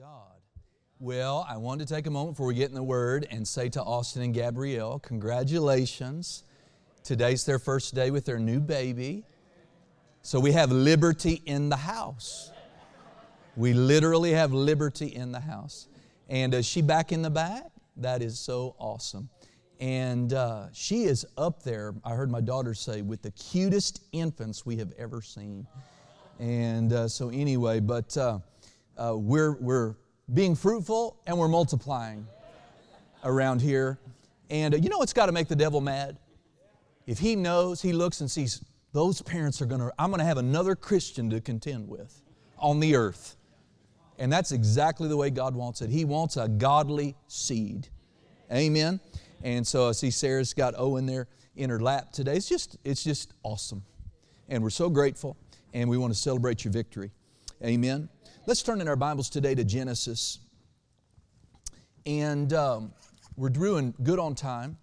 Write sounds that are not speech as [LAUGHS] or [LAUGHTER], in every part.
God. Well, I wanted to take a moment before we get in the Word and say to Austin and Gabrielle, congratulations. Today's their first day with their new baby. So we have liberty in the house. We literally have liberty in the house. And is she back in the back? That is so awesome. And uh, she is up there, I heard my daughter say, with the cutest infants we have ever seen. And uh, so, anyway, but uh, uh we're, we're being fruitful and we're multiplying around here. And uh, you know what's got to make the devil mad? If he knows, he looks and sees, those parents are going to, I'm going to have another Christian to contend with on the earth. And that's exactly the way God wants it. He wants a godly seed. Amen. And so I see Sarah's got Owen there in her lap today. It's just, it's just awesome. And we're so grateful, and we want to celebrate your victory. Amen. Let's turn in our Bibles today to Genesis. And um, we're doing good on time.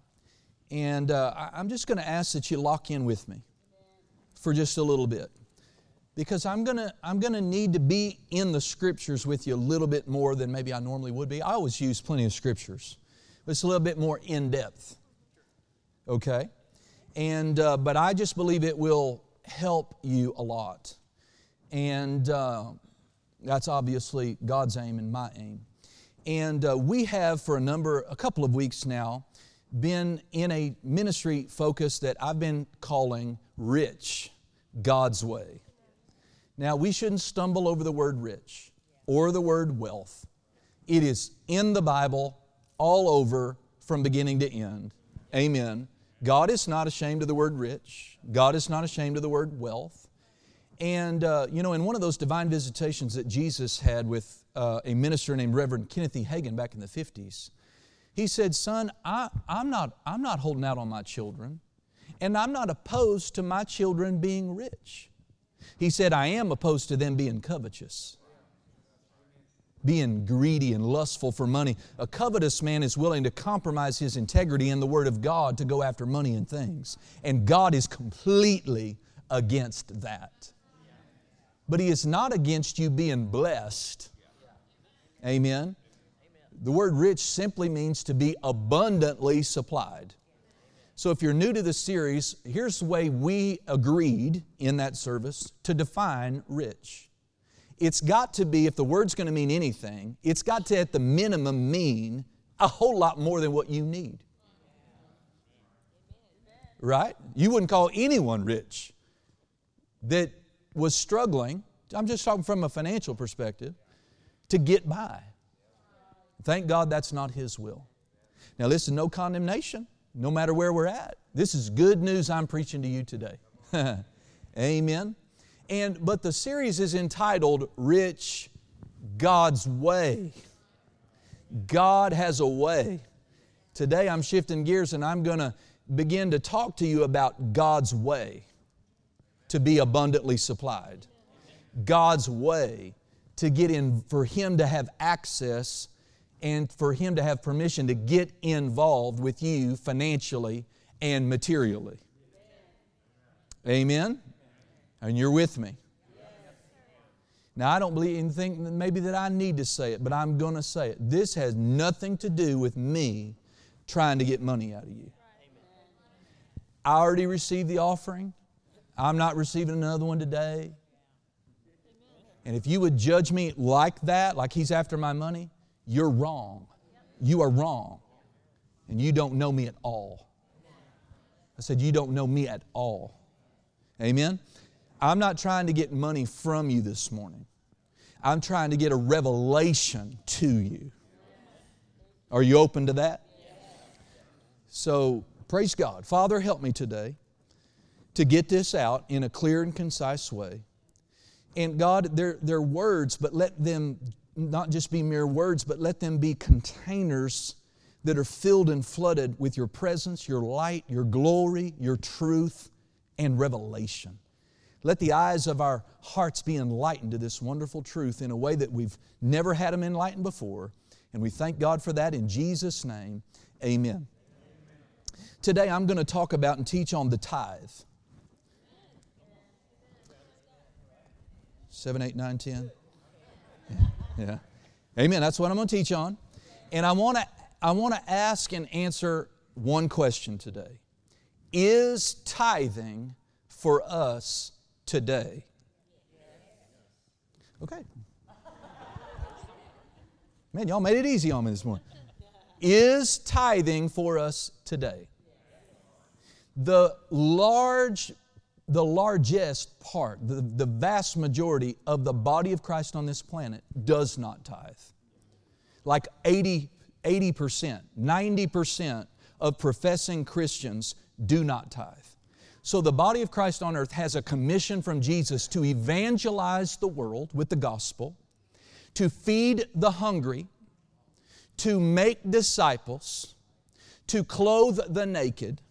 And uh, I'm just going to ask that you lock in with me for just a little bit because I'm gonna, I'm gonna need to be in the scriptures with you a little bit more than maybe I normally would be. I always use plenty of scriptures, but it's a little bit more in depth. Okay? And, uh, but I just believe it will help you a lot. And uh, that's obviously God's aim and my aim. And uh, we have for a number, a couple of weeks now, been in a ministry focus that I've been calling Rich God's Way. Now, we shouldn't stumble over the word rich or the word wealth. It is in the Bible all over from beginning to end. Amen. God is not ashamed of the word rich, God is not ashamed of the word wealth. And, uh, you know, in one of those divine visitations that Jesus had with uh, a minister named Reverend Kenneth E. Hagin back in the 50s, he said, Son, I, I'm, not, I'm not holding out on my children, and I'm not opposed to my children being rich. He said, I am opposed to them being covetous, being greedy and lustful for money. A covetous man is willing to compromise his integrity in the Word of God to go after money and things. And God is completely against that. But He is not against you being blessed. Amen. The word rich simply means to be abundantly supplied. So, if you're new to the series, here's the way we agreed in that service to define rich. It's got to be, if the word's going to mean anything, it's got to at the minimum mean a whole lot more than what you need. Right? You wouldn't call anyone rich that was struggling, I'm just talking from a financial perspective, to get by. Thank God that's not His will. Now, listen, no condemnation no matter where we're at. This is good news I'm preaching to you today. [LAUGHS] Amen. And but the series is entitled Rich God's Way. God has a way. Today I'm shifting gears and I'm going to begin to talk to you about God's way to be abundantly supplied. God's way to get in for him to have access and for Him to have permission to get involved with you financially and materially. Amen? And you're with me. Now, I don't believe and think maybe that I need to say it, but I'm going to say it. This has nothing to do with me trying to get money out of you. I already received the offering. I'm not receiving another one today. And if you would judge me like that, like he's after my money, you're wrong. You are wrong. And you don't know me at all. I said, You don't know me at all. Amen? I'm not trying to get money from you this morning. I'm trying to get a revelation to you. Are you open to that? So, praise God. Father, help me today to get this out in a clear and concise way. And God, they're, they're words, but let them not just be mere words, but let them be containers that are filled and flooded with your presence, your light, your glory, your truth, and revelation. Let the eyes of our hearts be enlightened to this wonderful truth in a way that we've never had them enlightened before. And we thank God for that in Jesus' name. Amen. Today I'm going to talk about and teach on the tithe. 7, 8, 9, 10. Yeah. Amen. That's what I'm going to teach on. And I want to I want to ask and answer one question today. Is tithing for us today? Okay. Man, y'all made it easy on me this morning. Is tithing for us today? The large the largest part, the, the vast majority of the body of Christ on this planet does not tithe. Like 80, 80%, 90% of professing Christians do not tithe. So the body of Christ on earth has a commission from Jesus to evangelize the world with the gospel, to feed the hungry, to make disciples, to clothe the naked,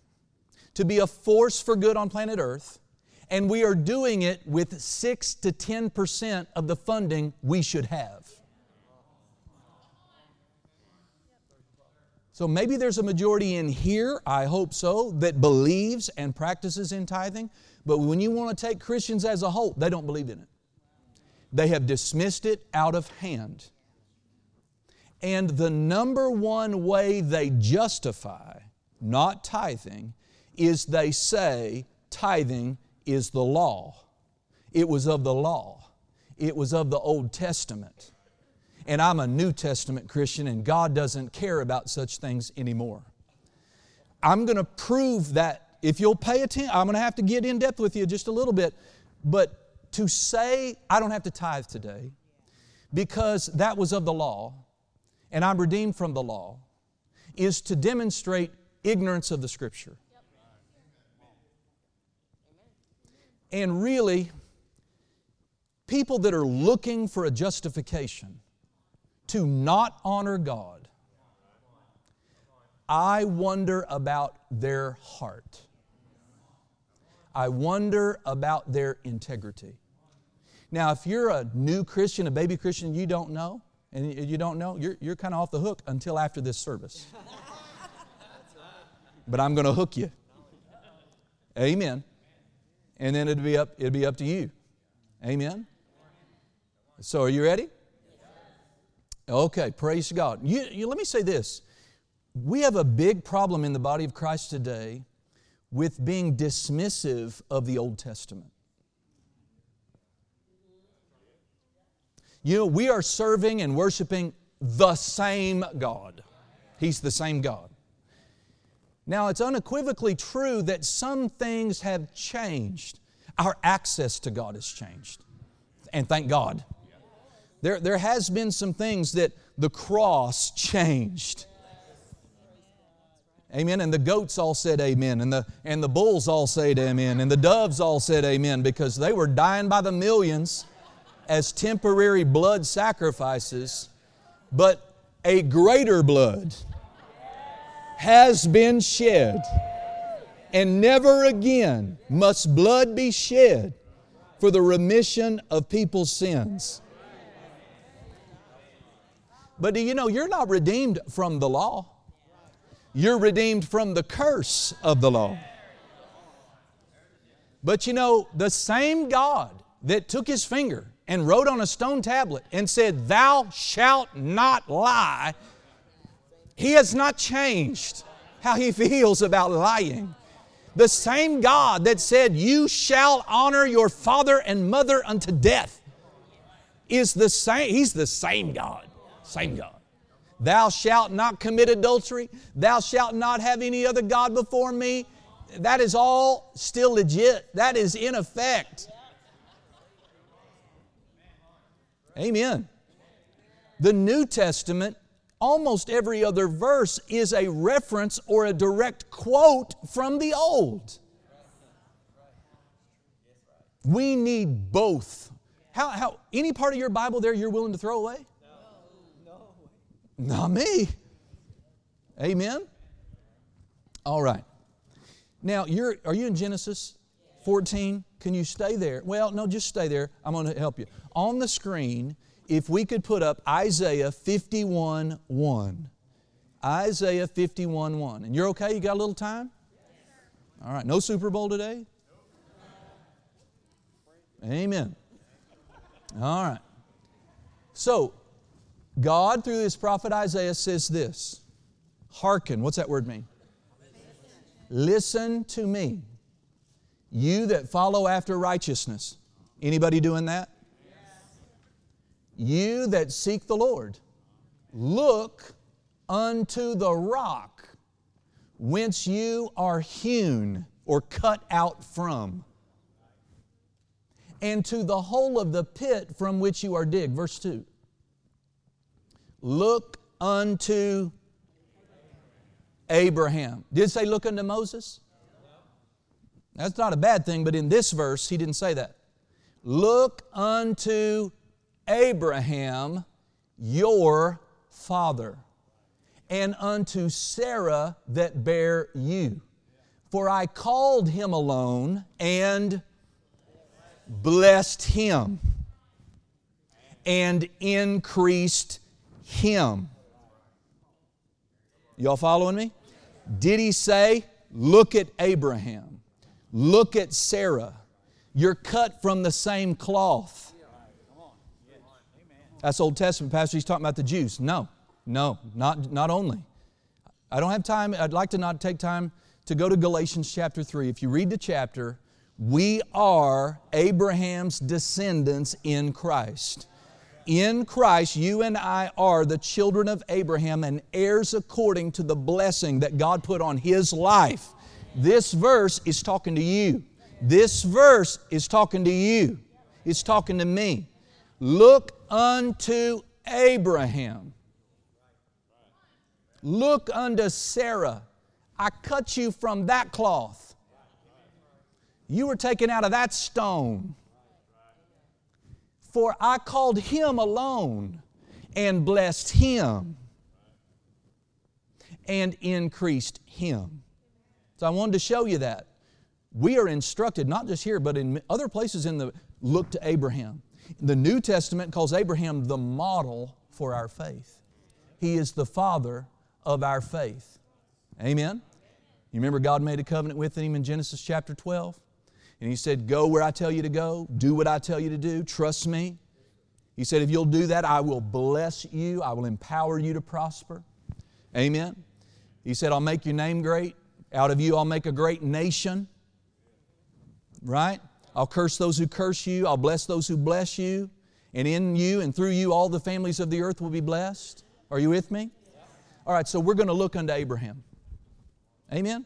to be a force for good on planet earth, and we are doing it with 6 to 10% of the funding we should have. So maybe there's a majority in here, I hope so, that believes and practices in tithing, but when you want to take Christians as a whole, they don't believe in it. They have dismissed it out of hand. And the number one way they justify not tithing is they say tithing is the law. It was of the law, it was of the Old Testament. And I'm a New Testament Christian, and God doesn't care about such things anymore. I'm going to prove that if you'll pay attention, I'm going to have to get in depth with you just a little bit. But to say I don't have to tithe today because that was of the law and I'm redeemed from the law is to demonstrate ignorance of the Scripture. And really, people that are looking for a justification to not honor God, I wonder about their heart. I wonder about their integrity. Now, if you're a new Christian, a baby Christian, you don't know, and you don't know, you're, you're kind of off the hook until after this service. [LAUGHS] But I'm going to hook you. Amen and then it'll be up, it'll be up to you. Amen? So are you ready? Okay, praise God. You, you, let me say this. We have a big problem in the body of Christ today with being dismissive of the Old Testament. You know, we are serving and worshiping the same God. He's the same God. Now, it's unequivocally true that some things have changed. Our access to God has changed. And thank God. There, there has been some things that the cross changed. Amen. And the goats all said amen. And the, and the bulls all said amen. And the doves all said amen because they were dying by the millions as temporary blood sacrifices. But a greater blood has been shed, and never again must blood be shed for the remission of people's sins. But do you know you're not redeemed from the law? You're redeemed from the curse of the law. But you know, the same God that took his finger and wrote on a stone tablet and said, Thou shalt not lie, he has not changed how He feels about lying. The same God that said, You shall honor your father and mother unto death, is the same. He's the same God. Same God. Thou shalt not commit adultery. Thou shalt not have any other God before me. That is all still legit. That is in effect. Amen. The New Testament almost every other verse is a reference or a direct quote from the Old. We need both. How, how, any part of your Bible there you're willing to throw away? No. no. Not me. Amen? All right. Now, you're, are you in Genesis 14? Can you stay there? Well, no, just stay there. I'm going to help you. On the screen if we could put up Isaiah 51 1. Isaiah 51 1. And you're okay? You got a little time? All right. No Super Bowl today? Amen. All right. So, God, through his prophet Isaiah, says this Hearken, what's that word mean? Listen to me, you that follow after righteousness. Anybody doing that? You that seek the Lord, look unto the rock whence you are hewn or cut out from, and to the hole of the pit from which you are digged. Verse 2. Look unto Abraham. Did it say look unto Moses? That's not a bad thing, but in this verse, he didn't say that. Look unto Abraham, your father, and unto Sarah that bare you. For I called him alone and blessed him and increased him. Y'all following me? Did he say, Look at Abraham, look at Sarah? You're cut from the same cloth. That's Old Testament, Pastor. He's talking about the Jews. No, no, not, not only. I don't have time. I'd like to not take time to go to Galatians chapter 3. If you read the chapter, we are Abraham's descendants in Christ. In Christ, you and I are the children of Abraham and heirs according to the blessing that God put on his life. This verse is talking to you. This verse is talking to you. It's talking to me. Look unto Abraham. Look unto Sarah. I cut you from that cloth. You were taken out of that stone. For I called him alone and blessed him and increased him. So I wanted to show you that. We are instructed, not just here, but in other places in the look to Abraham. The New Testament calls Abraham the model for our faith. He is the father of our faith. Amen? You remember God made a covenant with him in Genesis chapter 12? And He said, Go where I tell you to go, do what I tell you to do, trust me. He said, If you'll do that, I will bless you, I will empower you to prosper. Amen? He said, I'll make your name great. Out of you, I'll make a great nation. Right? I'll curse those who curse you, I'll bless those who bless you. And in you and through you, all the families of the earth will be blessed. Are you with me? All right, so we're going to look unto Abraham. Amen?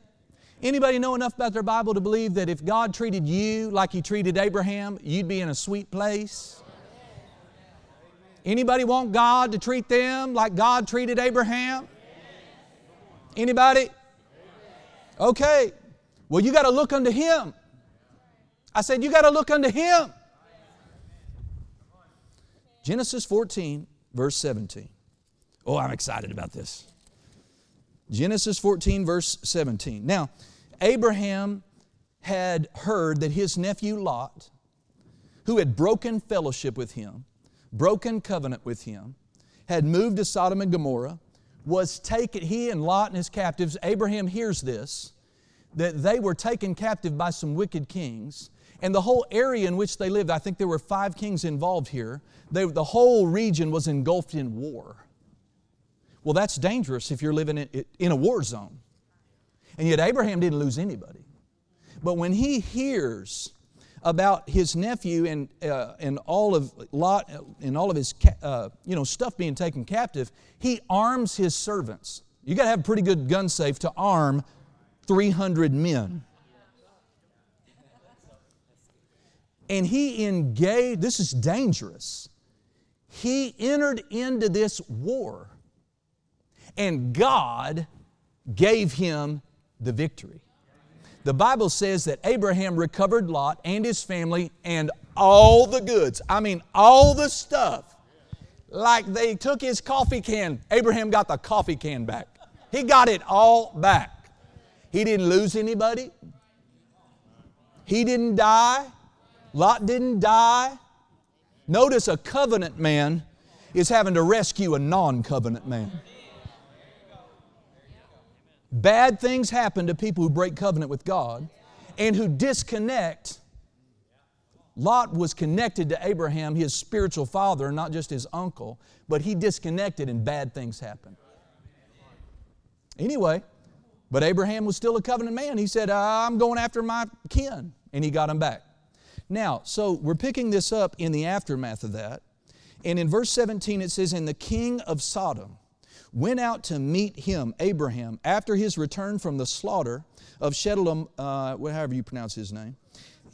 Anybody know enough about their Bible to believe that if God treated you like He treated Abraham, you'd be in a sweet place? Anybody want God to treat them like God treated Abraham? Anybody? Okay. Well, you got to look unto Him. I said, You got to look unto Him. Genesis 14, verse 17. Oh, I'm excited about this. Genesis 14, verse 17. Now, Abraham had heard that his nephew Lot, who had broken fellowship with him, broken covenant with him, had moved to Sodom and Gomorrah, was taken, he and Lot and his captives, Abraham hears this, that they were taken captive by some wicked kings and the whole area in which they lived, I think there were five kings involved here, they, the whole region was engulfed in war. Well, that's dangerous if you're living in, in a war zone. And yet, Abraham didn't lose anybody. But when he hears about his nephew and, uh, and all of Lot and all of his uh, you know, stuff being taken captive, he arms his servants. You got to have pretty good gun safe to arm 300 men. And he engaged, this is dangerous. He entered into this war, and God gave him the victory. The Bible says that Abraham recovered Lot and his family and all the goods. I mean, all the stuff. Like they took his coffee can, Abraham got the coffee can back. He got it all back. He didn't lose anybody, he didn't die. Lot didn't die. Notice a covenant man is having to rescue a non covenant man. Bad things happen to people who break covenant with God and who disconnect Lot was connected to Abraham, his spiritual father, not just his uncle, but he disconnected and bad things happened. Anyway, but Abraham was still a covenant man. He said, I'm going after my kin, and he got him back. Now, so we're picking this up in the aftermath of that. And in verse 17 it says, And the king of Sodom went out to meet him, Abraham, after his return from the slaughter of Shedlam, uh, however you pronounce his name,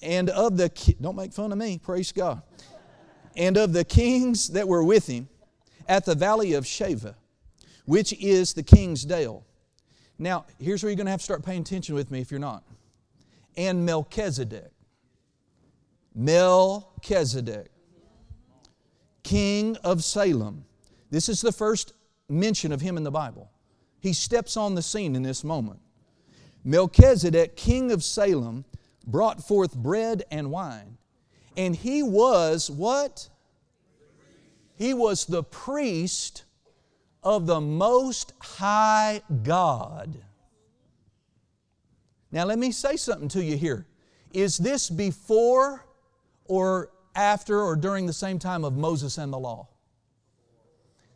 and of the, don't make fun of me, praise God, and of the kings that were with him at the valley of Shaveh, which is the king's dale. Now, here's where you're going to have to start paying attention with me if you're not. And Melchizedek. Melchizedek, king of Salem. This is the first mention of him in the Bible. He steps on the scene in this moment. Melchizedek, king of Salem, brought forth bread and wine. And he was what? He was the priest of the Most High God. Now, let me say something to you here. Is this before or after or during the same time of Moses and the law?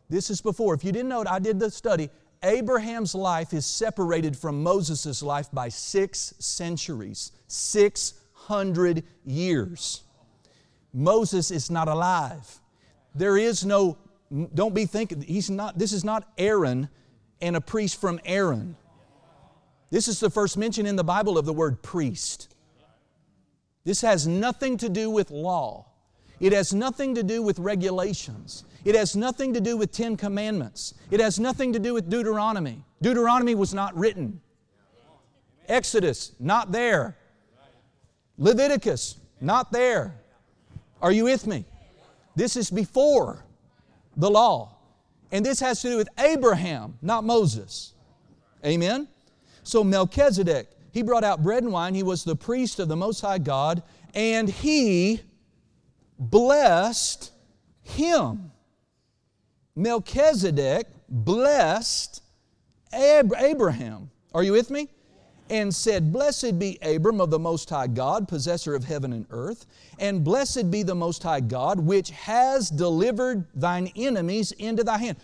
This is before. If you didn't know it, I did the study. Abraham's life is separated from Moses' life by six centuries, 600 years. Moses is not alive. There is no, don't be thinking, he's not, this is not Aaron and a priest from Aaron. This is the first mention in the Bible of the word priest. This has nothing to do with law. It has nothing to do with regulations. It has nothing to do with Ten Commandments. It has nothing to do with Deuteronomy. Deuteronomy was not written. Exodus, not there. Leviticus, not there. Are you with me? This is before the law. And this has to do with Abraham, not Moses. Amen? So Melchizedek, he brought out bread and wine. He was the priest of the Most High God, and he blessed him. Melchizedek blessed Abraham. Are you with me? And said, Blessed be Abram of the Most High God, possessor of heaven and earth, and blessed be the Most High God, which has delivered thine enemies into thy hand.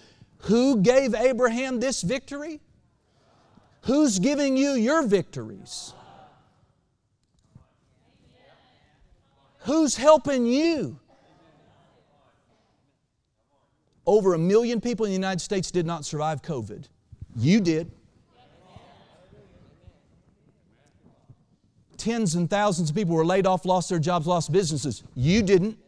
Who gave Abraham this victory? Who's giving you your victories? Who's helping you? Over a million people in the United States did not survive COVID. You did. Tens and thousands of people were laid off, lost their jobs, lost businesses. You didn't.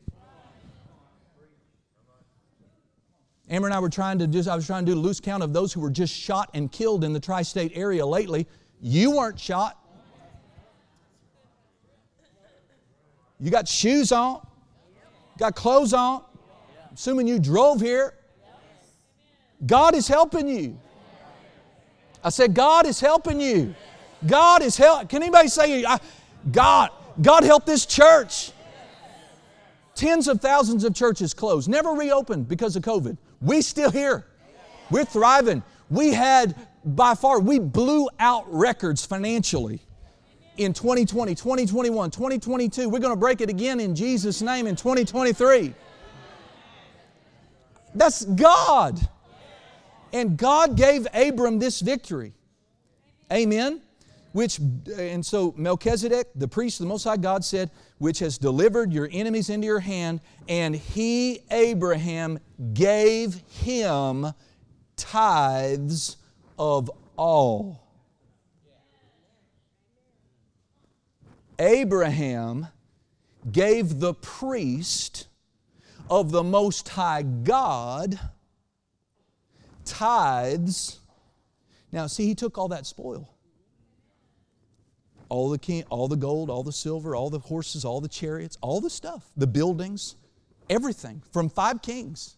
Amber and I were trying to just, I was trying to do a loose count of those who were just shot and killed in the tri state area lately. You weren't shot. You got shoes on, got clothes on. I'm Assuming you drove here. God is helping you. I said, God is helping you. God is help. Can anybody say, God, God help this church? Tens of thousands of churches closed, never reopened because of COVID. We still here. We're thriving. We had by far, we blew out records financially in 2020, 2021, 2022. We're going to break it again in Jesus' name in 2023. That's God. And God gave Abram this victory. Amen. Which, and so Melchizedek, the priest of the Most High God, said, which has delivered your enemies into your hand, and he, Abraham, gave him tithes of all. Abraham gave the priest of the Most High God tithes. Now, see, he took all that spoil. All the, king, all the gold, all the silver, all the horses, all the chariots, all the stuff, the buildings, everything from five kings.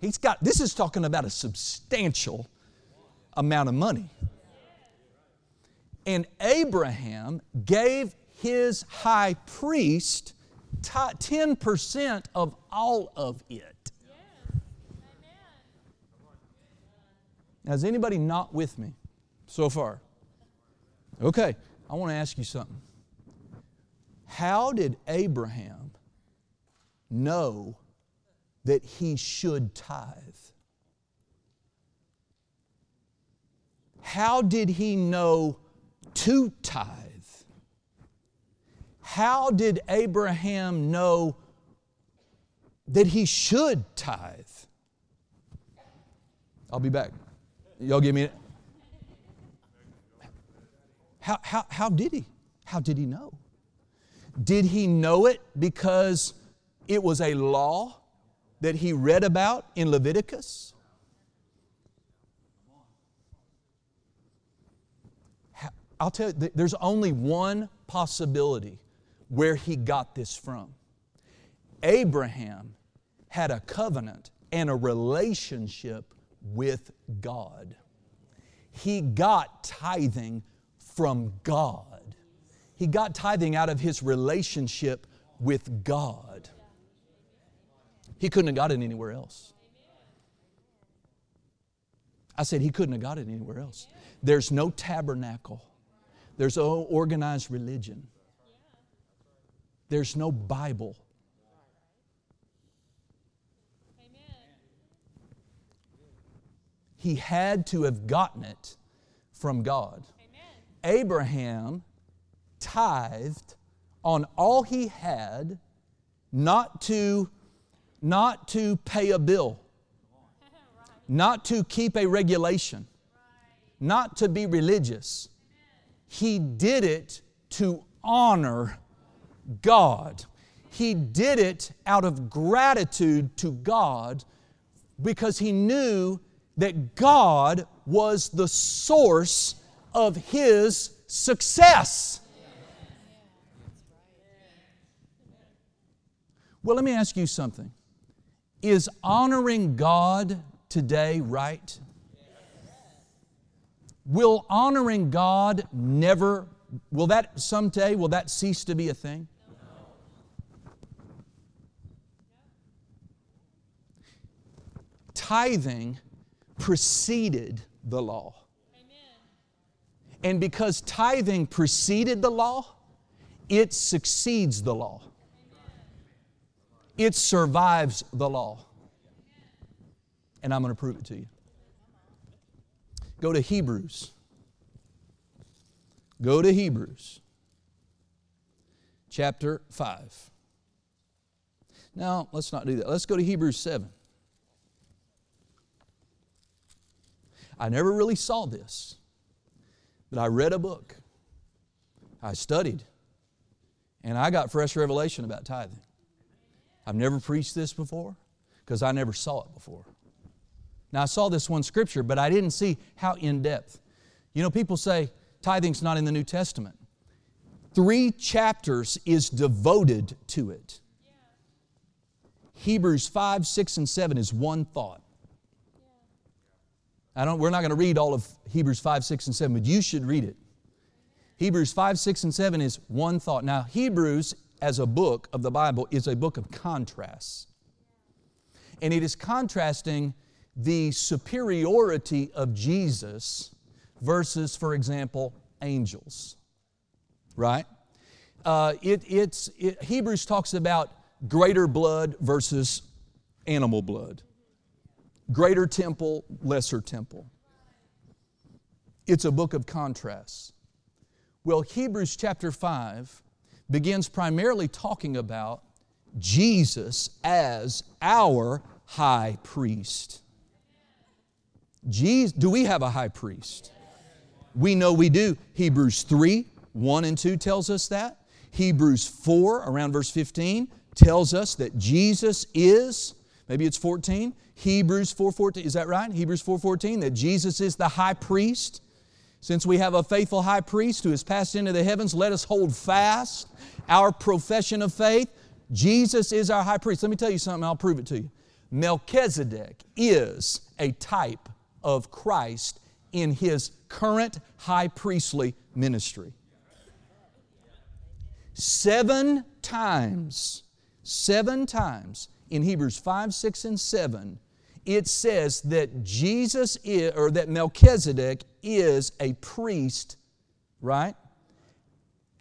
He's got, this is talking about a substantial amount of money. And Abraham gave his high priest 10% of all of it. Now, is anybody not with me so far? Okay, I want to ask you something. How did Abraham know that he should tithe? How did he know to tithe? How did Abraham know that he should tithe? I'll be back. Y'all give me it. How, how, how did he? How did he know? Did he know it because it was a law that he read about in Leviticus? I'll tell you, there's only one possibility where he got this from. Abraham had a covenant and a relationship with God. He got tithing from God. He got tithing out of his relationship with God. He couldn't have got it anywhere else. I said he couldn't have got it anywhere else. There's no tabernacle. There's no organized religion. There's no Bible. He had to have gotten it from God. Abraham tithed on all he had not to not to pay a bill not to keep a regulation not to be religious he did it to honor God. He did it out of gratitude to God because he knew that God was the source of his success. Well, let me ask you something. Is honoring God today right? Will honoring God never, will that someday, will that cease to be a thing? Tithing preceded the law. And because tithing preceded the law, it succeeds the law. It survives the law. And I'm going to prove it to you. Go to Hebrews. Go to Hebrews chapter 5. Now, let's not do that. Let's go to Hebrews 7. I never really saw this, but I read a book, I studied, and I got fresh revelation about tithing. I've never preached this before because I never saw it before. Now, I saw this one scripture, but I didn't see how in depth. You know, people say tithing's not in the New Testament. Three chapters is devoted to it. Hebrews 5, 6, and 7 is one thought. I don't, we're not going to read all of Hebrews 5, 6, and 7, but you should read it. Hebrews 5, 6, and 7 is one thought. Now, Hebrews, as a book of the Bible, is a book of contrasts. And it is contrasting the superiority of Jesus versus, for example, angels. Right? Uh, it, it's, it, Hebrews talks about greater blood versus animal blood, greater temple, lesser temple. It's a book of contrasts. Well, Hebrews chapter 5 begins primarily talking about Jesus as our high priest. Jesus, do we have a high priest? We know we do. Hebrews 3, 1 and 2 tells us that. Hebrews 4, around verse 15, tells us that Jesus is, maybe it's 14, Hebrews 4:14, is that right? Hebrews 4:14, that Jesus is the high priest. Since we have a faithful high priest who has passed into the heavens, let us hold fast our profession of faith. Jesus is our high priest. Let me tell you something, I'll prove it to you. Melchizedek is a type of Christ in his current high priestly ministry. Seven times, seven times in Hebrews 5, 6, and 7, it says that Jesus is, or that Melchizedek is a priest, right?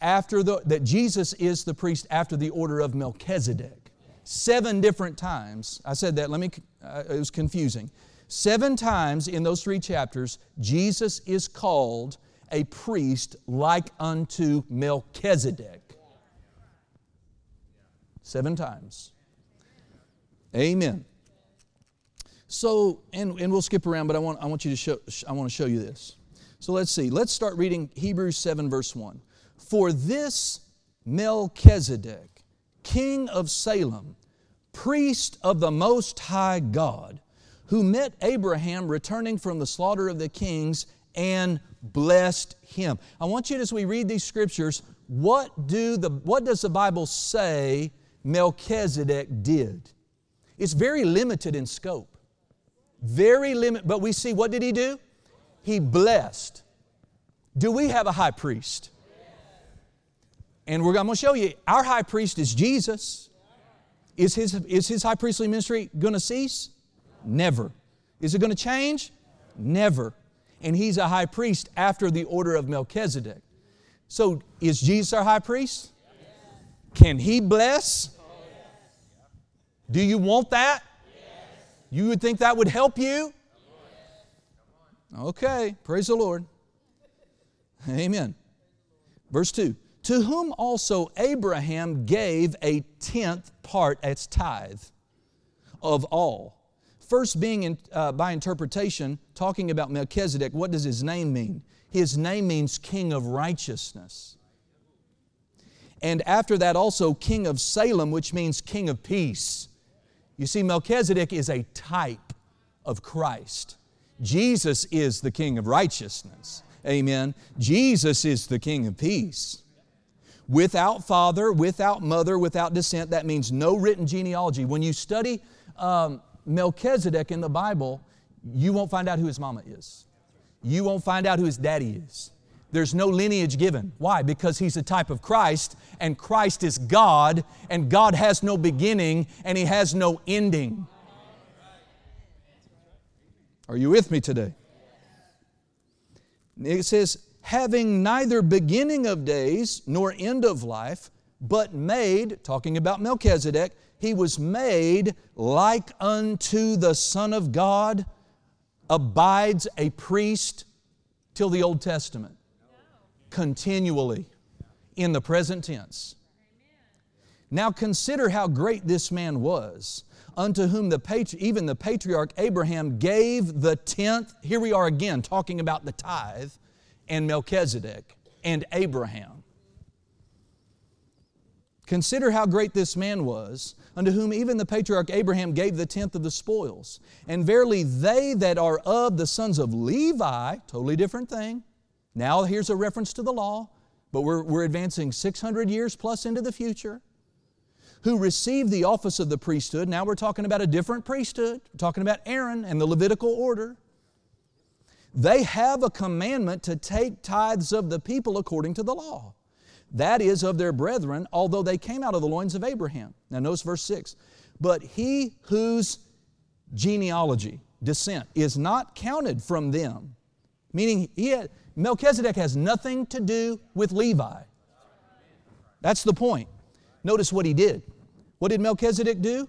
After the, that Jesus is the priest after the order of Melchizedek. seven different times. I said that, let me, uh, it was confusing. Seven times in those three chapters, Jesus is called a priest like unto Melchizedek. Seven times. Amen. So, and, and we'll skip around, but I want, I want you to show, I want to show you this. So let's see. Let's start reading Hebrews 7, verse 1. For this Melchizedek, king of Salem, priest of the Most High God, who met Abraham returning from the slaughter of the kings and blessed him. I want you as we read these scriptures, what, do the, what does the Bible say Melchizedek did? It's very limited in scope. Very limited, but we see what did he do? He blessed. Do we have a high priest? And we're, I'm going to show you, our high priest is Jesus. Is his, is his high priestly ministry going to cease? Never. Is it going to change? Never. And he's a high priest after the order of Melchizedek. So, is Jesus our high priest? Can he bless? Do you want that? You would think that would help you? Okay, praise the Lord. Amen. Verse 2 To whom also Abraham gave a tenth part as tithe of all. First, being in, uh, by interpretation, talking about Melchizedek, what does his name mean? His name means King of Righteousness. And after that, also King of Salem, which means King of Peace. You see, Melchizedek is a type of Christ. Jesus is the King of righteousness. Amen. Jesus is the King of peace. Without father, without mother, without descent, that means no written genealogy. When you study um, Melchizedek in the Bible, you won't find out who his mama is. You won't find out who his daddy is. There's no lineage given. Why? Because he's a type of Christ, and Christ is God, and God has no beginning, and he has no ending. Are you with me today? It says, having neither beginning of days nor end of life, but made, talking about Melchizedek, he was made like unto the Son of God, abides a priest till the Old Testament, continually in the present tense. Now consider how great this man was unto whom the patri- even the patriarch Abraham gave the tenth. Here we are again talking about the tithe and Melchizedek and Abraham. Consider how great this man was, unto whom even the patriarch Abraham gave the tenth of the spoils. And verily, they that are of the sons of Levi, totally different thing. Now, here's a reference to the law, but we're, we're advancing 600 years plus into the future who received the office of the priesthood. Now we're talking about a different priesthood. We're talking about Aaron and the Levitical order. They have a commandment to take tithes of the people according to the law. That is of their brethren, although they came out of the loins of Abraham. Now notice verse 6. But he whose genealogy, descent, is not counted from them, meaning he had, Melchizedek has nothing to do with Levi. That's the point. Notice what he did. What did Melchizedek do?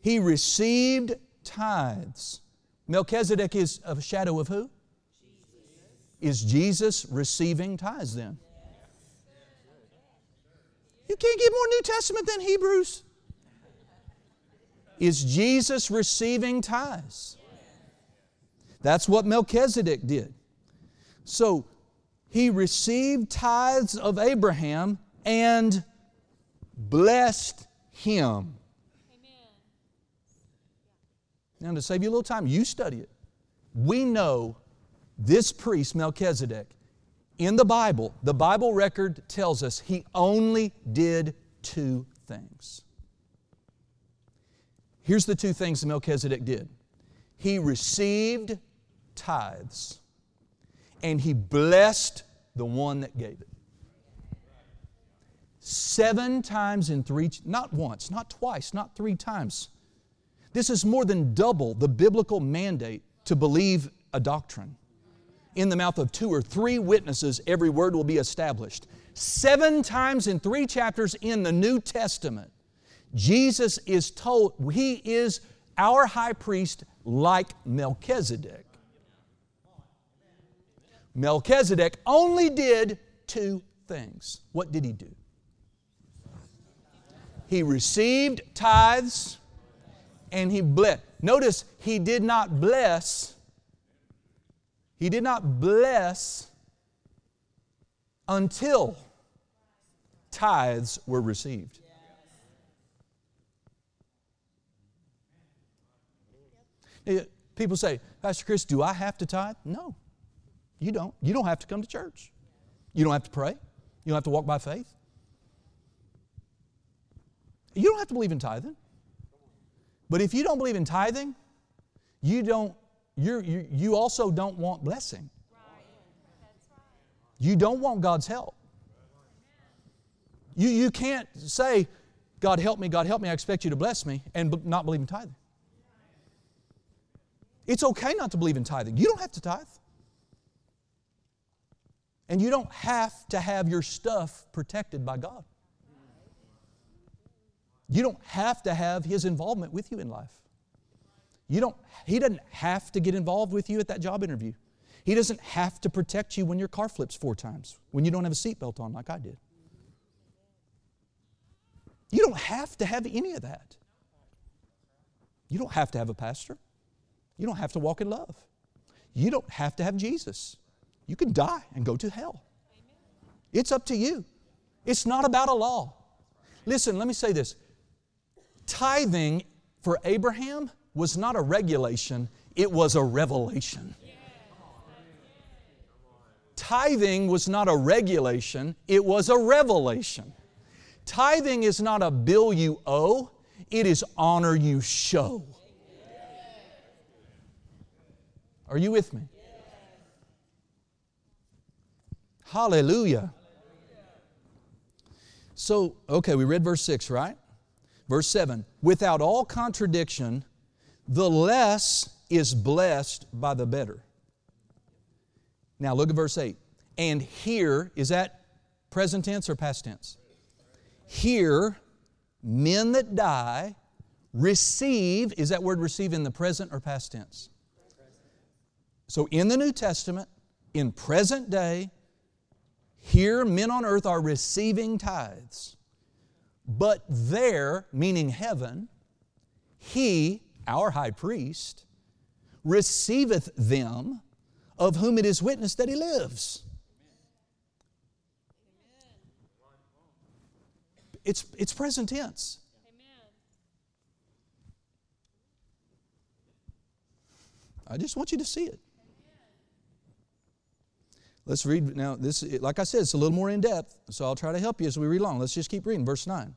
He received tithes. Melchizedek is a shadow of who? Is Jesus receiving tithes then? You can't get more New Testament than Hebrews. Is Jesus receiving tithes? That's what Melchizedek did. So he received tithes of Abraham and blessed him. Amen. Now, to save you a little time, you study it. We know this priest, Melchizedek, in the Bible, the Bible record tells us he only did two things. Here's the two things Melchizedek did he received tithes, and he blessed the one that gave it. Seven times in three, not once, not twice, not three times. This is more than double the biblical mandate to believe a doctrine. In the mouth of two or three witnesses, every word will be established. Seven times in three chapters in the New Testament, Jesus is told, He is our high priest like Melchizedek. Melchizedek only did two things. What did he do? He received tithes and he blessed. Notice he did not bless, he did not bless until tithes were received. People say, Pastor Chris, do I have to tithe? No, you don't. You don't have to come to church. You don't have to pray. You don't have to walk by faith. You don't have to believe in tithing. But if you don't believe in tithing, you don't you you you also don't want blessing. You don't want God's help. You, you can't say, God help me, God help me, I expect you to bless me, and not believe in tithing. It's okay not to believe in tithing. You don't have to tithe. And you don't have to have your stuff protected by God. You don't have to have His involvement with you in life. You don't, he doesn't have to get involved with you at that job interview. He doesn't have to protect you when your car flips four times, when you don't have a seatbelt on like I did. You don't have to have any of that. You don't have to have a pastor. You don't have to walk in love. You don't have to have Jesus. You can die and go to hell. It's up to you. It's not about a law. Listen, let me say this Tithing for Abraham was not a regulation, it was a revelation. Tithing was not a regulation, it was a revelation. Tithing is not a bill you owe, it is honor you show. Are you with me? Hallelujah. So, okay, we read verse 6, right? Verse 7 Without all contradiction, the less is blessed by the better. Now look at verse 8. And here, is that present tense or past tense? Here, men that die receive, is that word receive in the present or past tense? So in the New Testament, in present day, here men on earth are receiving tithes. But there, meaning heaven, he, our high priest, receiveth them of whom it is witnessed that he lives. It's, it's present tense. I just want you to see it. Let's read now. This, like I said, it's a little more in depth, so I'll try to help you as we read along. Let's just keep reading. Verse 9.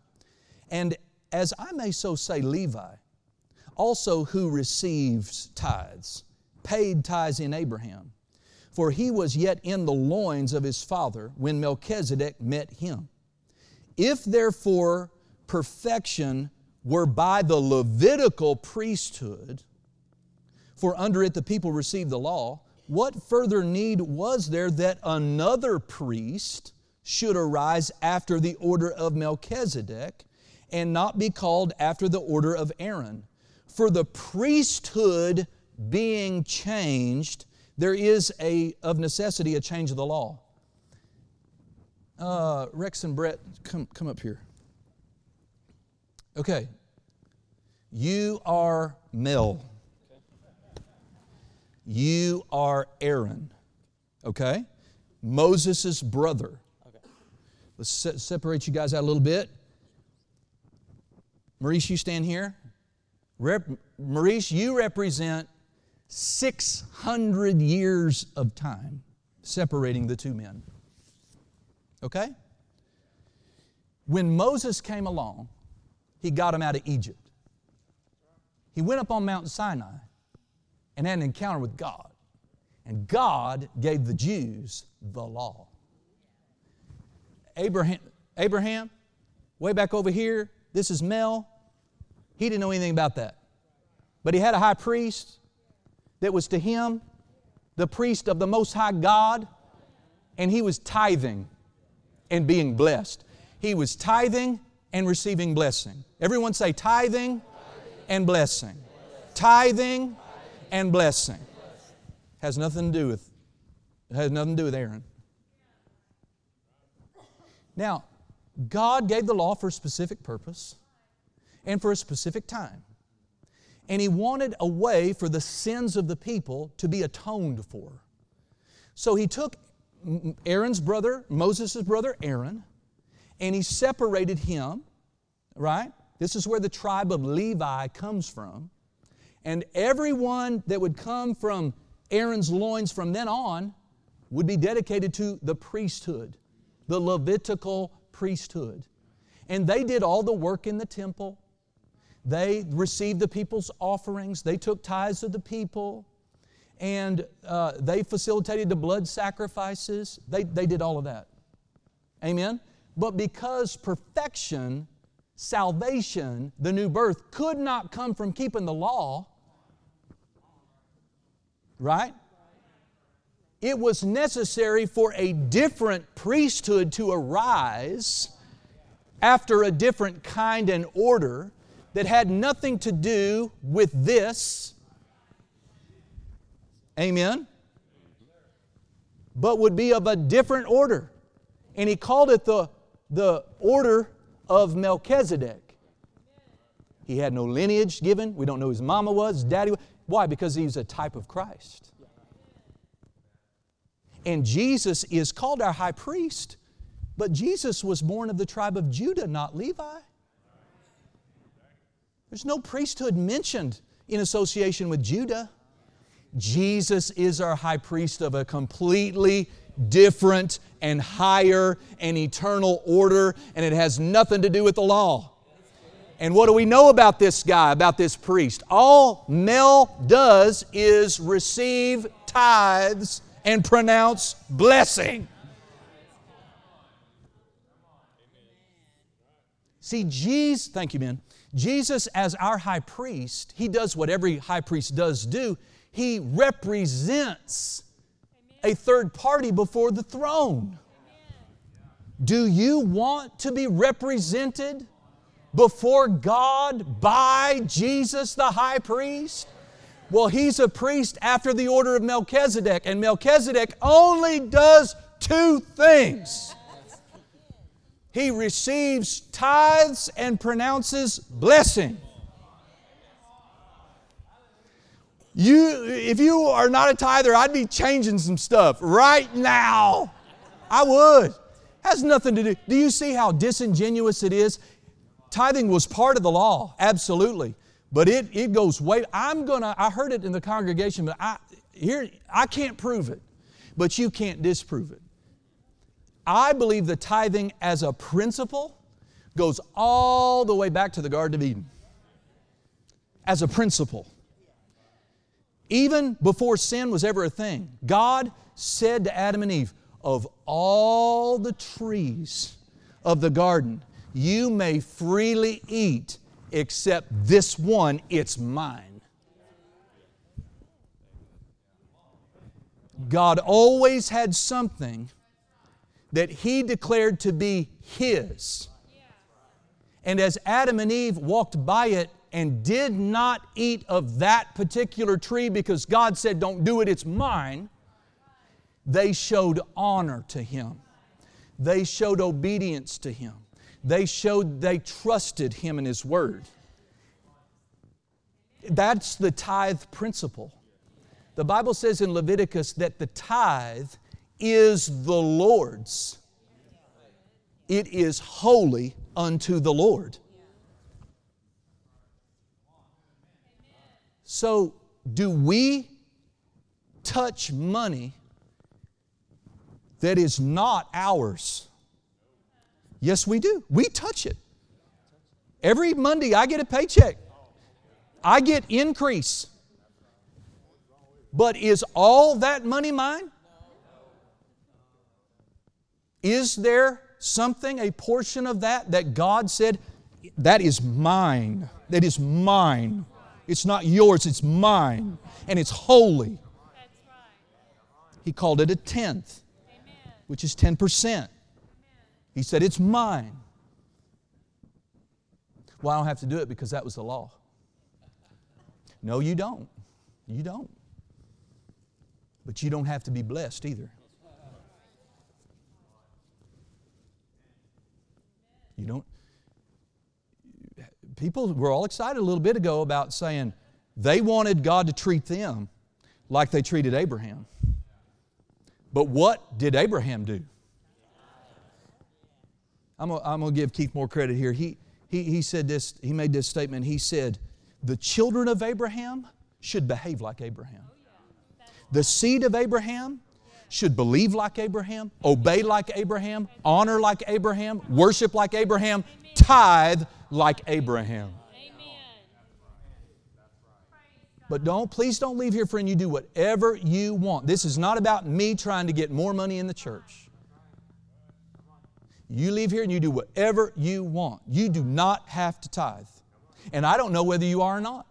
And as I may so say, Levi, also who receives tithes, paid tithes in Abraham, for he was yet in the loins of his father when Melchizedek met him. If therefore perfection were by the Levitical priesthood, for under it the people received the law, what further need was there that another priest should arise after the order of Melchizedek and not be called after the order of Aaron? For the priesthood being changed, there is a, of necessity a change of the law. Uh, Rex and Brett, come, come up here. Okay. You are Mel. You are Aaron, okay? Moses' brother. Okay. Let's se- separate you guys out a little bit. Maurice, you stand here. Rep- Maurice, you represent 600 years of time separating the two men. Okay? When Moses came along, he got him out of Egypt. He went up on Mount Sinai and had an encounter with God. And God gave the Jews the law. Abraham, Abraham, way back over here, this is Mel. He didn't know anything about that. But he had a high priest that was to him the priest of the Most High God, and he was tithing and being blessed. He was tithing and receiving blessing. Everyone say tithing and blessing. Tithing and blessing. Has nothing to do with has nothing to do with Aaron. Now, God gave the law for a specific purpose and for a specific time. And He wanted a way for the sins of the people to be atoned for. So He took Aaron's brother, Moses' brother Aaron, and He separated him, right? This is where the tribe of Levi comes from. And everyone that would come from Aaron's loins from then on would be dedicated to the priesthood, the Levitical priesthood. And they did all the work in the temple. They received the people's offerings. They took tithes of the people. And uh, they facilitated the blood sacrifices. They, they did all of that. Amen? But because perfection, salvation, the new birth, could not come from keeping the law, right? It was necessary for a different priesthood to arise after a different kind and order that had nothing to do with this. Amen? But would be of a different order. And he called it the, the order of Melchizedek. He had no lineage given. We don't know his mama was, daddy was. Why? Because he's a type of Christ. And Jesus is called our high priest, but Jesus was born of the tribe of Judah, not Levi. There's no priesthood mentioned in association with Judah. Jesus is our high priest of a completely different and higher and eternal order, and it has nothing to do with the law. And what do we know about this guy, about this priest? All Mel does is receive tithes and pronounce blessing. See, Jesus, thank you, man. Jesus, as our high priest, he does what every high priest does do. He represents a third party before the throne. Do you want to be represented before God by Jesus the high priest? Well, he's a priest after the order of Melchizedek, and Melchizedek only does two things he receives tithes and pronounces blessing. You, if you are not a tither, I'd be changing some stuff right now. I would. Has nothing to do. Do you see how disingenuous it is? Tithing was part of the law, absolutely. But it, it goes way, I'm gonna, I heard it in the congregation, but I, here, I can't prove it. But you can't disprove it. I believe the tithing as a principle goes all the way back to the Garden of Eden. As a principle. Even before sin was ever a thing, God said to Adam and Eve, Of all the trees of the garden, you may freely eat except this one, it's mine. God always had something that He declared to be His. And as Adam and Eve walked by it and did not eat of that particular tree because God said, Don't do it, it's mine, they showed honor to Him. They showed obedience to Him. They showed they trusted Him and His Word. That's the tithe principle. The Bible says in Leviticus that the tithe is the Lord's. It is holy unto the Lord. So, do we touch money that is not ours? Yes, we do. We touch it. Every Monday, I get a paycheck, I get increase. But is all that money mine? Is there something, a portion of that, that God said, that is mine? That is mine. It's not yours, it's mine. And it's holy. He called it a tenth, which is 10%. He said, It's mine. Well, I don't have to do it because that was the law. No, you don't. You don't. But you don't have to be blessed either. You don't. People were all excited a little bit ago about saying they wanted God to treat them like they treated Abraham. But what did Abraham do? I'm going to give Keith more credit here. He, he, he said this, he made this statement. He said, The children of Abraham should behave like Abraham. The seed of Abraham should believe like Abraham, obey like Abraham, honor like Abraham, worship like Abraham, tithe like Abraham. But don't, please don't leave here, friend. You do whatever you want. This is not about me trying to get more money in the church. You leave here and you do whatever you want. You do not have to tithe. And I don't know whether you are or not.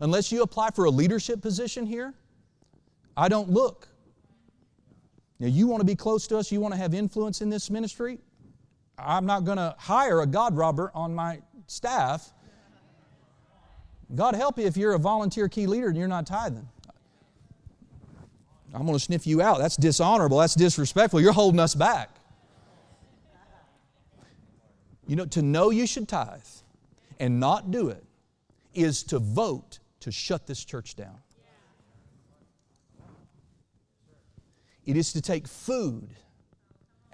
Unless you apply for a leadership position here, I don't look. Now, you want to be close to us, you want to have influence in this ministry. I'm not going to hire a God robber on my staff. God help you if you're a volunteer key leader and you're not tithing. I'm going to sniff you out. That's dishonorable. That's disrespectful. You're holding us back. You know, to know you should tithe and not do it is to vote to shut this church down. It is to take food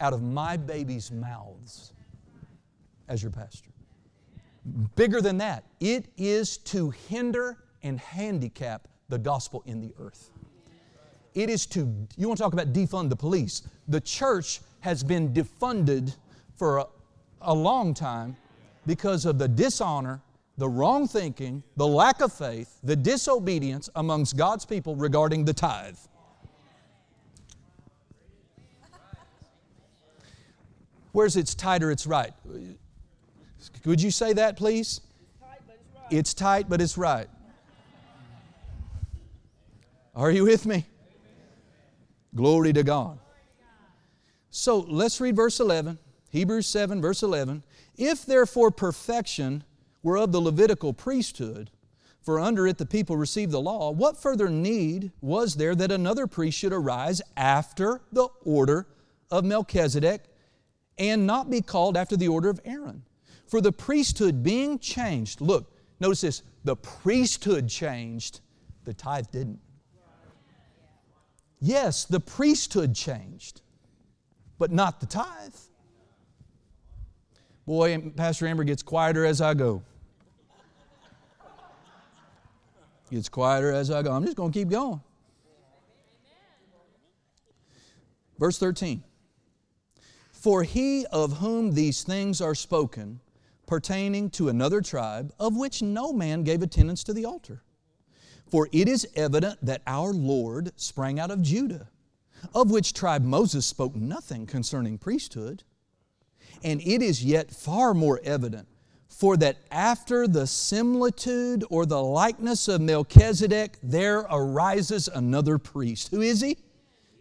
out of my baby's mouths as your pastor. Bigger than that, it is to hinder and handicap the gospel in the earth. It is to, you want to talk about defund the police. The church has been defunded for a, a long time because of the dishonor, the wrong thinking, the lack of faith, the disobedience amongst God's people regarding the tithe. Where's it's tight or it's right? Would you say that, please? It's tight, but it's right. Are you with me? Glory to God. So let's read verse 11. Hebrews 7, verse 11. If therefore perfection were of the Levitical priesthood, for under it the people received the law, what further need was there that another priest should arise after the order of Melchizedek and not be called after the order of Aaron? For the priesthood being changed, look, notice this the priesthood changed, the tithe didn't. Yes, the priesthood changed, but not the tithe. Boy, Pastor Amber gets quieter as I go. Gets quieter as I go. I'm just going to keep going. Verse 13 For he of whom these things are spoken pertaining to another tribe, of which no man gave attendance to the altar. For it is evident that our Lord sprang out of Judah, of which tribe Moses spoke nothing concerning priesthood and it is yet far more evident, for that after the similitude or the likeness of Melchizedek, there arises another priest. Who is he?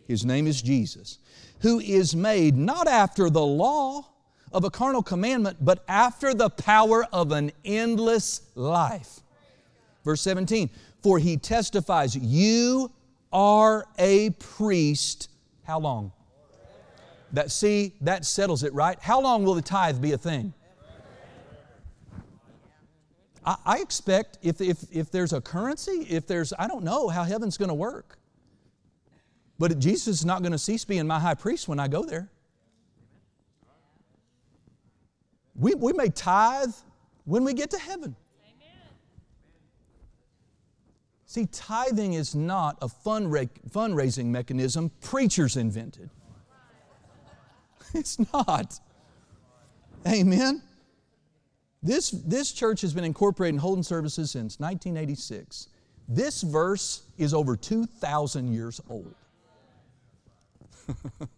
His name is Jesus, who is made not after the law of a carnal commandment, but after the power of an endless life. Verse 17, for he testifies, You are a priest. How long? That see, that settles it, right? How long will the tithe be a thing? I, I expect if, if, if there's a currency, if there's, I don't know how heaven's going to work. But Jesus is not going to cease being my high priest when I go there. We, we may tithe when we get to heaven. Amen. See, tithing is not a fundraising mechanism preachers invented. [LAUGHS] It's not. Amen. This, this church has been incorporated in holding services since 1986. This verse is over 2,000 years old. [LAUGHS]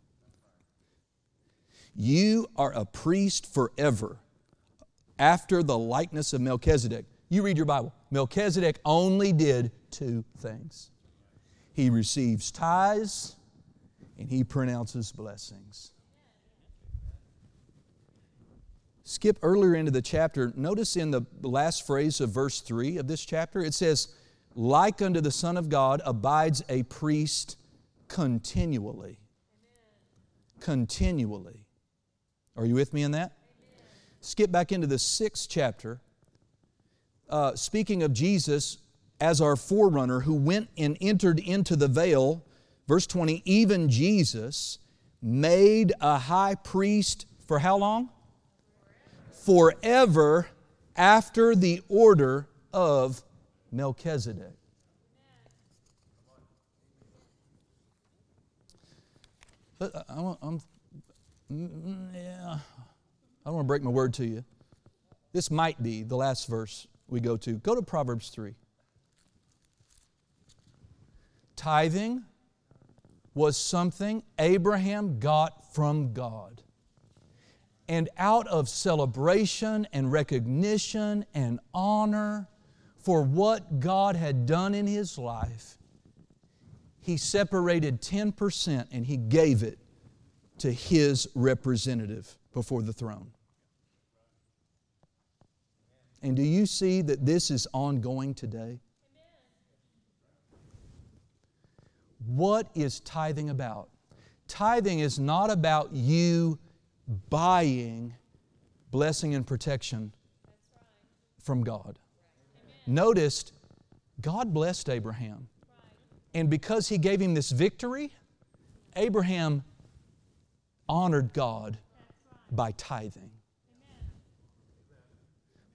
you are a priest forever after the likeness of Melchizedek. You read your Bible. Melchizedek only did two things he receives tithes and he pronounces blessings. skip earlier into the chapter, notice in the last phrase of verse 3 of this chapter, it says, Like unto the Son of God abides a priest continually. Continually. Are you with me in that? Skip back into the sixth chapter. Uh, speaking of Jesus as our forerunner who went and entered into the veil, verse 20, even Jesus made a high priest for how long? Forever after the order of Melchizedek. Uh, I, am mm, Mm, mm, yeah, I don't want to break my word to you. This might be the last verse we go to. Go to Proverbs 3. Tithing was something Abraham got from God. And out of celebration and recognition and honor for what God had done in his life, he separated 10% and he gave it to his representative before the throne. And do you see that this is ongoing today? What is tithing about? Tithing is not about you buying blessing and protection from God. Noticed, God blessed Abraham. And because he gave him this victory, Abraham honored God by tithing.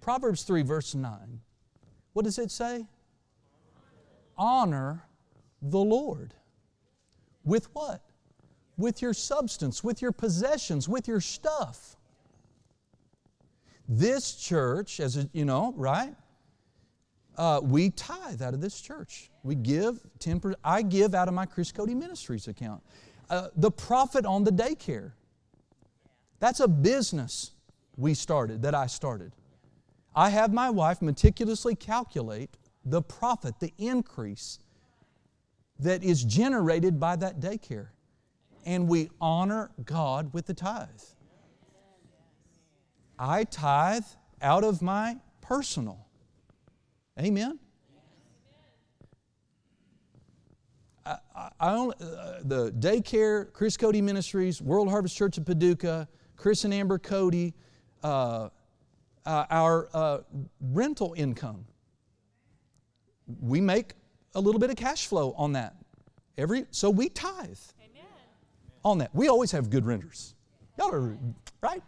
Proverbs 3, verse 9. What does it say? Honor the Lord. With what? With your substance, with your possessions, with your stuff. This church, as a, you know, right? Uh, we tithe out of this church. We give 10%. I give out of my Chris Cody Ministries account. Uh, the profit on the daycare. That's a business we started, that I started. I have my wife meticulously calculate the profit, the increase that is generated by that daycare. And we honor God with the tithe. I tithe out of my personal. Amen? I, I only, uh, the daycare, Chris Cody Ministries, World Harvest Church of Paducah, Chris and Amber Cody, uh, uh, our uh, rental income. We make a little bit of cash flow on that. Every so we tithe Amen. on that. We always have good renters. Y'all are right.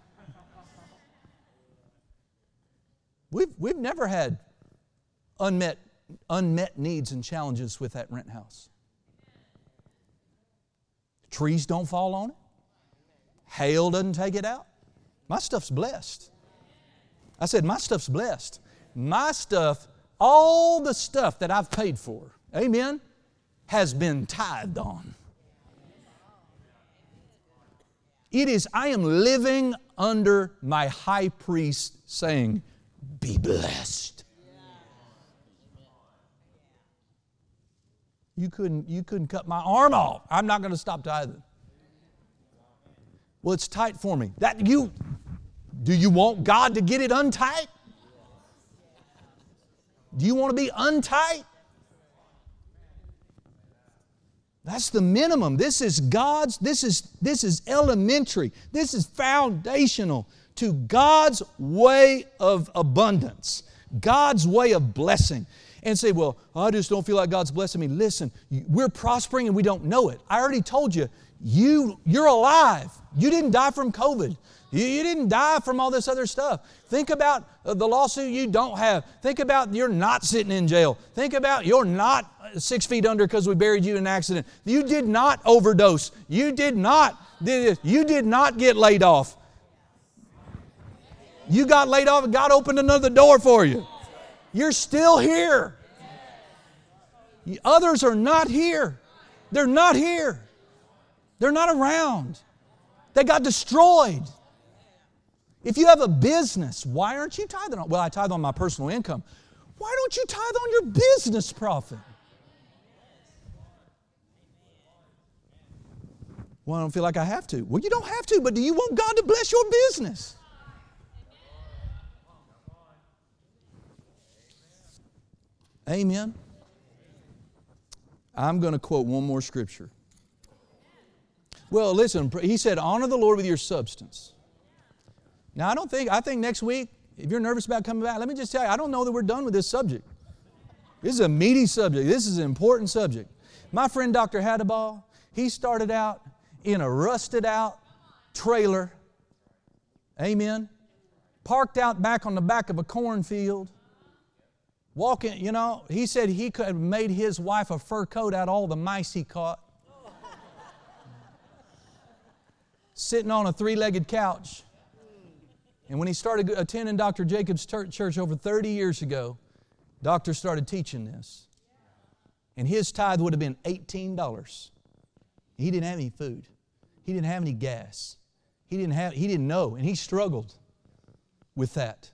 We've we've never had unmet unmet needs and challenges with that rent house. Trees don't fall on it. Hail doesn't take it out. My stuff's blessed. I said, My stuff's blessed. My stuff, all the stuff that I've paid for, amen, has been tithed on. It is, I am living under my high priest saying, Be blessed. You couldn't, you couldn't cut my arm off. I'm not going to stop tithing. Well, it's tight for me. That you do you want God to get it untight? Do you want to be untight? That's the minimum. This is God's, this is, this is elementary. This is foundational to God's way of abundance, God's way of blessing. And say, well, I just don't feel like God's blessing me. Listen, we're prospering and we don't know it. I already told you, you you're alive. You didn't die from COVID. You, you didn't die from all this other stuff. Think about uh, the lawsuit you don't have. Think about you're not sitting in jail. Think about you're not uh, six feet under because we buried you in an accident. You did not overdose. You did not You did not get laid off. You got laid off and God opened another door for you. You're still here. Others are not here. They're not here. They're not around. They got destroyed. If you have a business, why aren't you tithing on? Well, I tithe on my personal income. Why don't you tithe on your business profit? Well, I don't feel like I have to. Well, you don't have to, but do you want God to bless your business? Amen. I'm going to quote one more scripture. Well, listen, he said, honor the Lord with your substance. Now, I don't think, I think next week, if you're nervous about coming back, let me just tell you, I don't know that we're done with this subject. This is a meaty subject. This is an important subject. My friend Dr. Hadabal, he started out in a rusted out trailer. Amen. Parked out back on the back of a cornfield. Walking, you know, he said he could have made his wife a fur coat out of all the mice he caught. Sitting on a three legged couch. And when he started attending Dr. Jacobs' church over 30 years ago, Doctor started teaching this. And his tithe would have been $18. He didn't have any food. He didn't have any gas. He didn't have he didn't know and he struggled with that.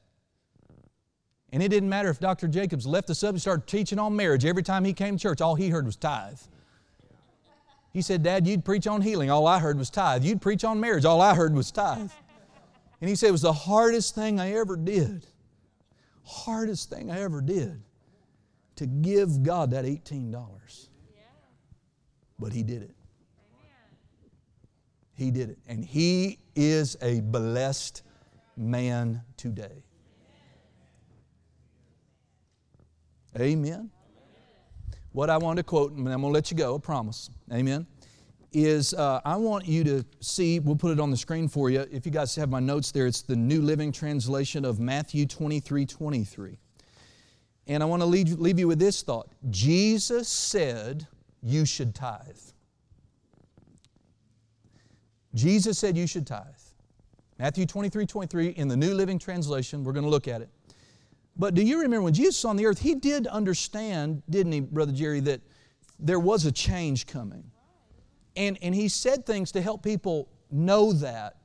And it didn't matter if Dr. Jacobs left the subject, and started teaching on marriage. Every time he came to church, all he heard was tithe. He said, Dad, you'd preach on healing. All I heard was tithe. You'd preach on marriage. All I heard was tithe. And he said, It was the hardest thing I ever did. Hardest thing I ever did to give God that $18. But he did it. He did it. And he is a blessed man today. Amen. What I want to quote, and I'm going to let you go, I promise. Amen. Is uh, I want you to see, we'll put it on the screen for you. If you guys have my notes there, it's the New Living Translation of Matthew 23 23. And I want to leave, leave you with this thought Jesus said you should tithe. Jesus said you should tithe. Matthew 23 23 in the New Living Translation, we're going to look at it. But do you remember when Jesus on the earth, he did understand, didn't he, Brother Jerry, that there was a change coming. And, and he said things to help people know that.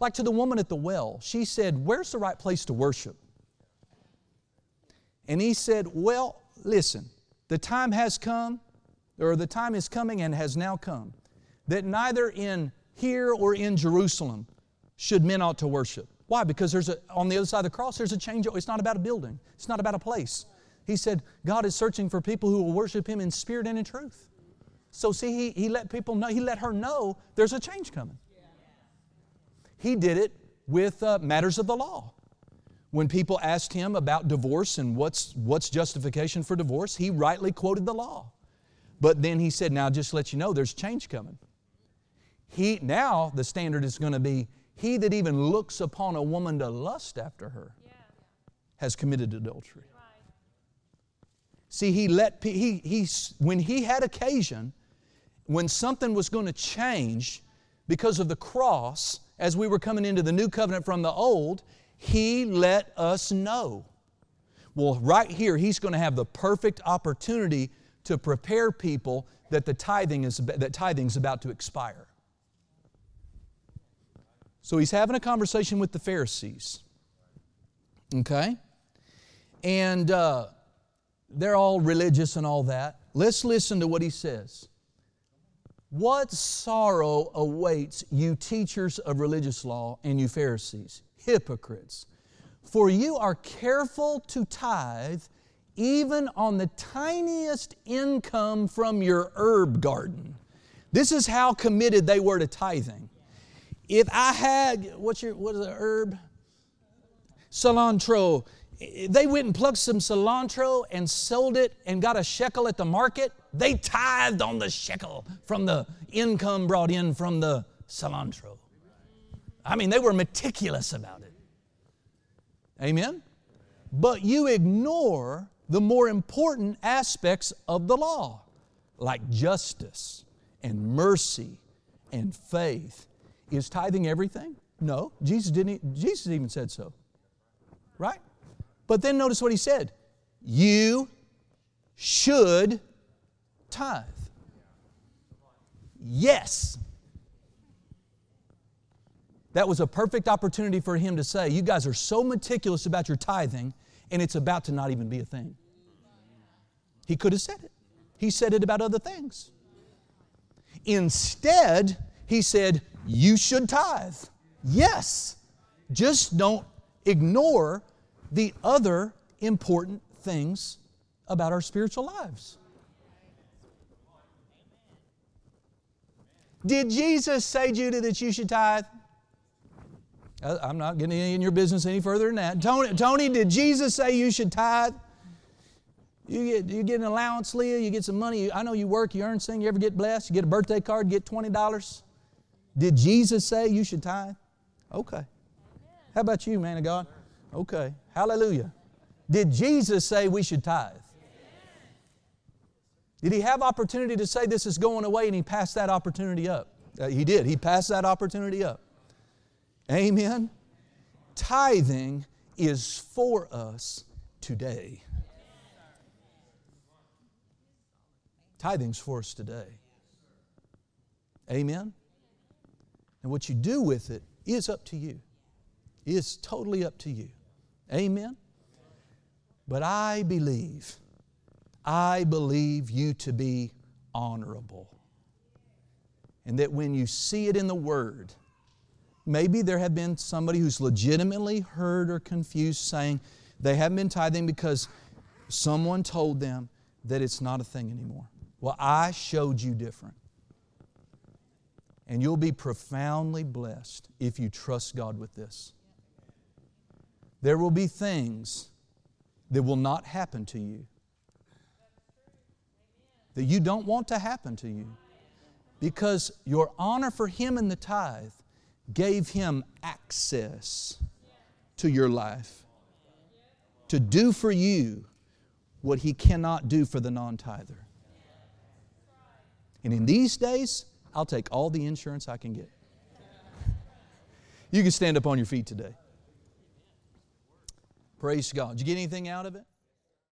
Like to the woman at the well, she said, Where's the right place to worship? And he said, Well, listen, the time has come, or the time is coming and has now come, that neither in here or in Jerusalem should men ought to worship. Why? Because there's a, on the other side of the cross, there's a change. It's not about a building, it's not about a place. He said, God is searching for people who will worship Him in spirit and in truth. So, see, he, he let people know, he let her know there's a change coming. He did it with uh, matters of the law. When people asked him about divorce and what's, what's justification for divorce, he rightly quoted the law. But then he said, Now, just let you know, there's change coming. He, now the standard is going to be he that even looks upon a woman to lust after her yeah. has committed adultery. Right. See, he let, he, he, when he had occasion, when something was going to change because of the cross, as we were coming into the new covenant from the old, he let us know. Well, right here, he's going to have the perfect opportunity to prepare people that the tithing is that tithing's about to expire. So he's having a conversation with the Pharisees. Okay? And uh, they're all religious and all that. Let's listen to what he says. What sorrow awaits you, teachers of religious law, and you Pharisees, hypocrites! For you are careful to tithe even on the tiniest income from your herb garden. This is how committed they were to tithing. If I had, what's your, what is the herb? Cilantro. They went and plucked some cilantro and sold it and got a shekel at the market. They tithed on the shekel from the income brought in from the cilantro. I mean, they were meticulous about it. Amen? But you ignore the more important aspects of the law, like justice and mercy and faith is tithing everything? No. Jesus didn't Jesus even said so. Right? But then notice what he said. You should tithe. Yes. That was a perfect opportunity for him to say, You guys are so meticulous about your tithing, and it's about to not even be a thing. He could have said it. He said it about other things. Instead, he said, You should tithe. Yes. Just don't ignore the other important things about our spiritual lives. Did Jesus say, Judah, that you should tithe? Uh, I'm not getting in your business any further than that. Tony, Tony did Jesus say you should tithe? You get, you get an allowance, Leah, you get some money. I know you work, you earn something, you ever get blessed, you get a birthday card, get $20. Did Jesus say you should tithe? Okay. How about you, man of God? Okay. Hallelujah. Did Jesus say we should tithe? Did he have opportunity to say this is going away and he passed that opportunity up? Uh, he did. He passed that opportunity up. Amen. Tithing is for us today. Tithing's for us today. Amen. And what you do with it is up to you. It's totally up to you. Amen. But I believe, I believe you to be honorable. And that when you see it in the Word, maybe there have been somebody who's legitimately hurt or confused saying they haven't been tithing because someone told them that it's not a thing anymore. Well, I showed you different. And you'll be profoundly blessed if you trust God with this. There will be things that will not happen to you that you don't want to happen to you because your honor for Him in the tithe gave Him access to your life to do for you what He cannot do for the non tither. And in these days, I'll take all the insurance I can get. You can stand up on your feet today. Praise God. Did you get anything out of it?